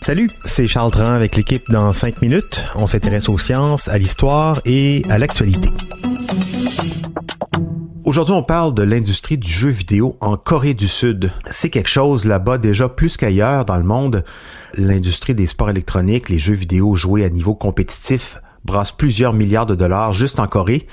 Salut, c'est Charles Tran avec l'équipe dans 5 minutes. On s'intéresse aux sciences, à l'histoire et à l'actualité. Aujourd'hui, on parle de l'industrie du jeu vidéo en Corée du Sud. C'est quelque chose là-bas déjà plus qu'ailleurs dans le monde. L'industrie des sports électroniques, les jeux vidéo joués à niveau compétitif brassent plusieurs milliards de dollars juste en Corée.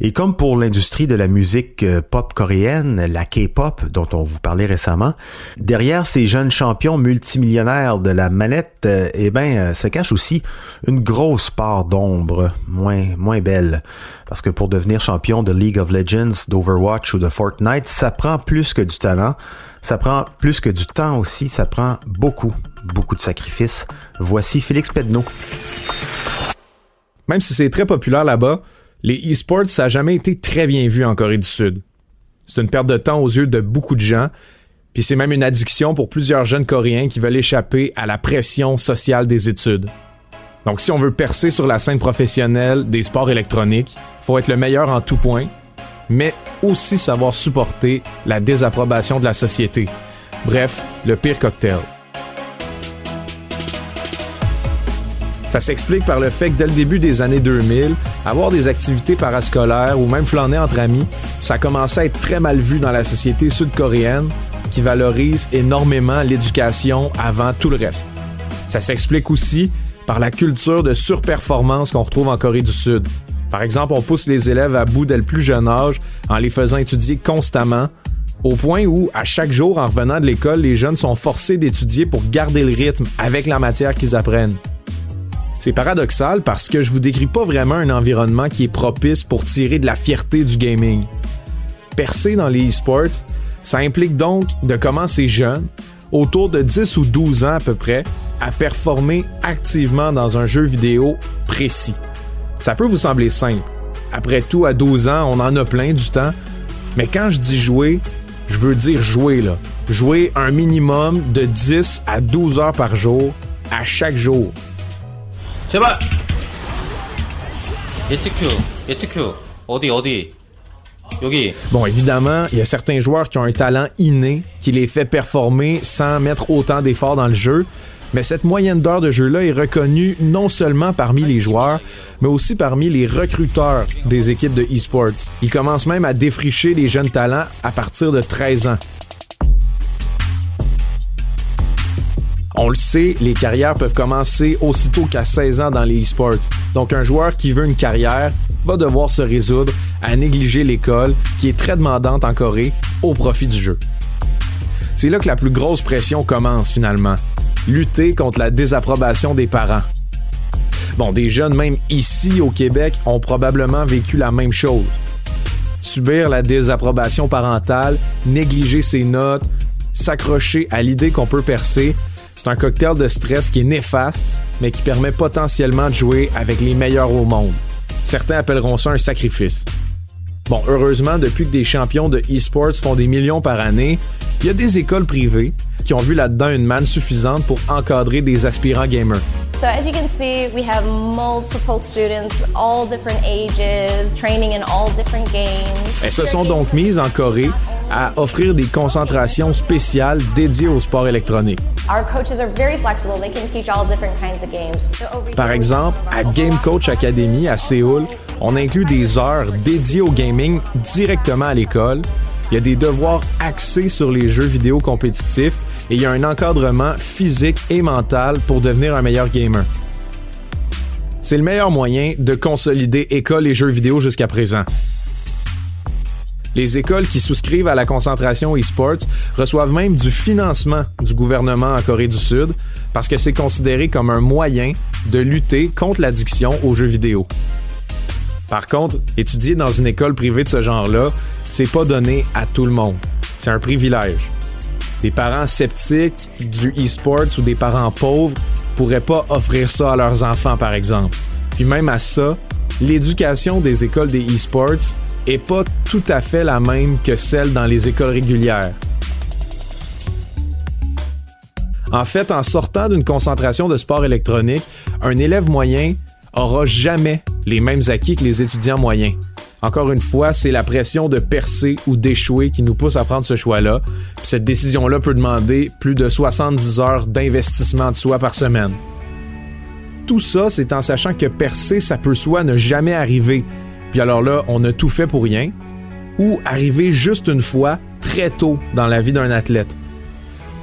Et comme pour l'industrie de la musique euh, pop coréenne, la K-pop dont on vous parlait récemment, derrière ces jeunes champions multimillionnaires de la manette, euh, eh ben, euh, se cache aussi une grosse part d'ombre, moins, moins belle. Parce que pour devenir champion de League of Legends, d'Overwatch ou de Fortnite, ça prend plus que du talent, ça prend plus que du temps aussi, ça prend beaucoup, beaucoup de sacrifices. Voici Félix Pedneau. Même si c'est très populaire là-bas, les e-sports, ça n'a jamais été très bien vu en Corée du Sud. C'est une perte de temps aux yeux de beaucoup de gens, puis c'est même une addiction pour plusieurs jeunes Coréens qui veulent échapper à la pression sociale des études. Donc si on veut percer sur la scène professionnelle des sports électroniques, faut être le meilleur en tout point, mais aussi savoir supporter la désapprobation de la société. Bref, le pire cocktail. Ça s'explique par le fait que dès le début des années 2000, avoir des activités parascolaires ou même flâner entre amis, ça commençait à être très mal vu dans la société sud-coréenne qui valorise énormément l'éducation avant tout le reste. Ça s'explique aussi par la culture de surperformance qu'on retrouve en Corée du Sud. Par exemple, on pousse les élèves à bout dès le plus jeune âge en les faisant étudier constamment, au point où, à chaque jour en revenant de l'école, les jeunes sont forcés d'étudier pour garder le rythme avec la matière qu'ils apprennent. C'est paradoxal parce que je vous décris pas vraiment un environnement qui est propice pour tirer de la fierté du gaming. Percer dans les e-sports, ça implique donc de commencer jeune, autour de 10 ou 12 ans à peu près, à performer activement dans un jeu vidéo précis. Ça peut vous sembler simple. Après tout, à 12 ans, on en a plein du temps. Mais quand je dis jouer, je veux dire jouer là. Jouer un minimum de 10 à 12 heures par jour, à chaque jour. 제발 예측큐 예측큐 어디 어디 여기 Bon, évidemment, il y a certains joueurs qui ont un talent inné qui les fait performer sans mettre autant d'efforts dans le jeu. Mais cette moyenne d'heures de jeu-là est reconnue non seulement parmi les joueurs, mais aussi parmi les recruteurs des équipes de e-sports. Ils commencent même à défricher les jeunes talents à partir de 13 ans. On le sait, les carrières peuvent commencer aussitôt qu'à 16 ans dans les e-sports. Donc un joueur qui veut une carrière va devoir se résoudre à négliger l'école, qui est très demandante en Corée, au profit du jeu. C'est là que la plus grosse pression commence finalement. Lutter contre la désapprobation des parents. Bon, des jeunes même ici au Québec ont probablement vécu la même chose. Subir la désapprobation parentale, négliger ses notes, s'accrocher à l'idée qu'on peut percer, c'est un cocktail de stress qui est néfaste, mais qui permet potentiellement de jouer avec les meilleurs au monde. Certains appelleront ça un sacrifice. Bon, heureusement, depuis que des champions de e-sports font des millions par année, il y a des écoles privées qui ont vu là-dedans une manne suffisante pour encadrer des aspirants gamers. So as you can see, we have multiple students, all different ages, training in all different games. Elles se sont donc mises en Corée à offrir des concentrations spéciales dédiées au sport électronique. Par exemple, à Game Coach Academy à Séoul, on inclut des heures dédiées au gaming directement à l'école. Il y a des devoirs axés sur les jeux vidéo compétitifs et il y a un encadrement physique et mental pour devenir un meilleur gamer. C'est le meilleur moyen de consolider école et jeux vidéo jusqu'à présent. Les écoles qui souscrivent à la concentration e-sports reçoivent même du financement du gouvernement en Corée du Sud parce que c'est considéré comme un moyen de lutter contre l'addiction aux jeux vidéo. Par contre, étudier dans une école privée de ce genre-là, c'est pas donné à tout le monde. C'est un privilège. Des parents sceptiques du e-sports ou des parents pauvres pourraient pas offrir ça à leurs enfants, par exemple. Puis même à ça, l'éducation des écoles des e-sports est pas tout à fait la même que celle dans les écoles régulières. En fait, en sortant d'une concentration de sport électronique, un élève moyen aura jamais les mêmes acquis que les étudiants moyens. Encore une fois, c'est la pression de percer ou d'échouer qui nous pousse à prendre ce choix-là. Cette décision-là peut demander plus de 70 heures d'investissement de soi par semaine. Tout ça, c'est en sachant que percer, ça peut soit ne jamais arriver. Puis alors là, on a tout fait pour rien. Ou arriver juste une fois, très tôt dans la vie d'un athlète.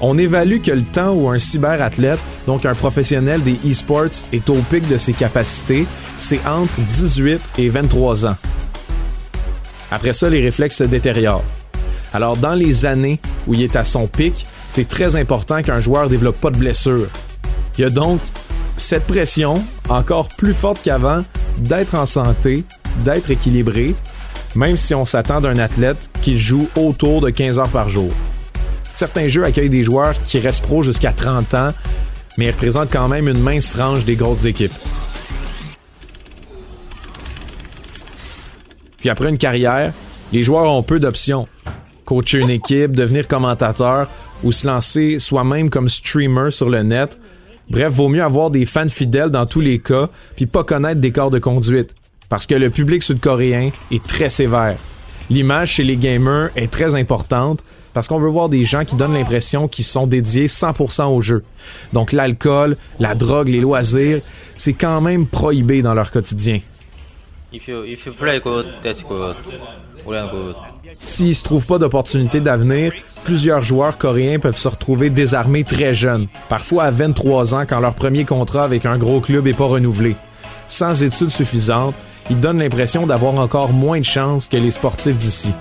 On évalue que le temps où un cyberathlète, donc un professionnel des e-sports, est au pic de ses capacités, c'est entre 18 et 23 ans. Après ça, les réflexes se détériorent. Alors, dans les années où il est à son pic, c'est très important qu'un joueur développe pas de blessure. Il y a donc cette pression, encore plus forte qu'avant, d'être en santé, d'être équilibré, même si on s'attend d'un athlète qui joue autour de 15 heures par jour. Certains jeux accueillent des joueurs qui restent pro jusqu'à 30 ans, mais ils représentent quand même une mince frange des grosses équipes. Puis après une carrière, les joueurs ont peu d'options. Coacher une équipe, devenir commentateur ou se lancer soi-même comme streamer sur le net. Bref, vaut mieux avoir des fans fidèles dans tous les cas, puis pas connaître des corps de conduite parce que le public sud-coréen est très sévère. L'image chez les gamers est très importante parce qu'on veut voir des gens qui donnent l'impression qu'ils sont dédiés 100% au jeu. Donc l'alcool, la drogue, les loisirs, c'est quand même prohibé dans leur quotidien. S'ils se trouvent pas d'opportunités d'avenir, plusieurs joueurs coréens peuvent se retrouver désarmés très jeunes, parfois à 23 ans quand leur premier contrat avec un gros club est pas renouvelé. Sans études suffisantes, ils donnent l'impression d'avoir encore moins de chances que les sportifs d'ici.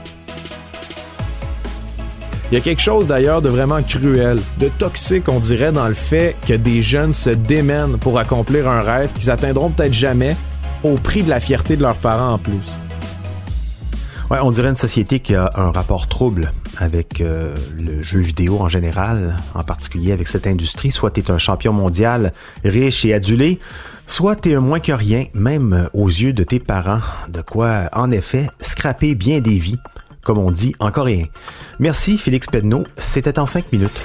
Il y a quelque chose d'ailleurs de vraiment cruel, de toxique on dirait dans le fait que des jeunes se démènent pour accomplir un rêve qu'ils atteindront peut-être jamais au prix de la fierté de leurs parents en plus. Ouais, on dirait une société qui a un rapport trouble avec euh, le jeu vidéo en général, en particulier avec cette industrie. Soit tu es un champion mondial riche et adulé, soit tu es moins que rien, même aux yeux de tes parents. De quoi, en effet, scraper bien des vies, comme on dit en coréen. Merci Félix Pedneau, c'était en cinq minutes.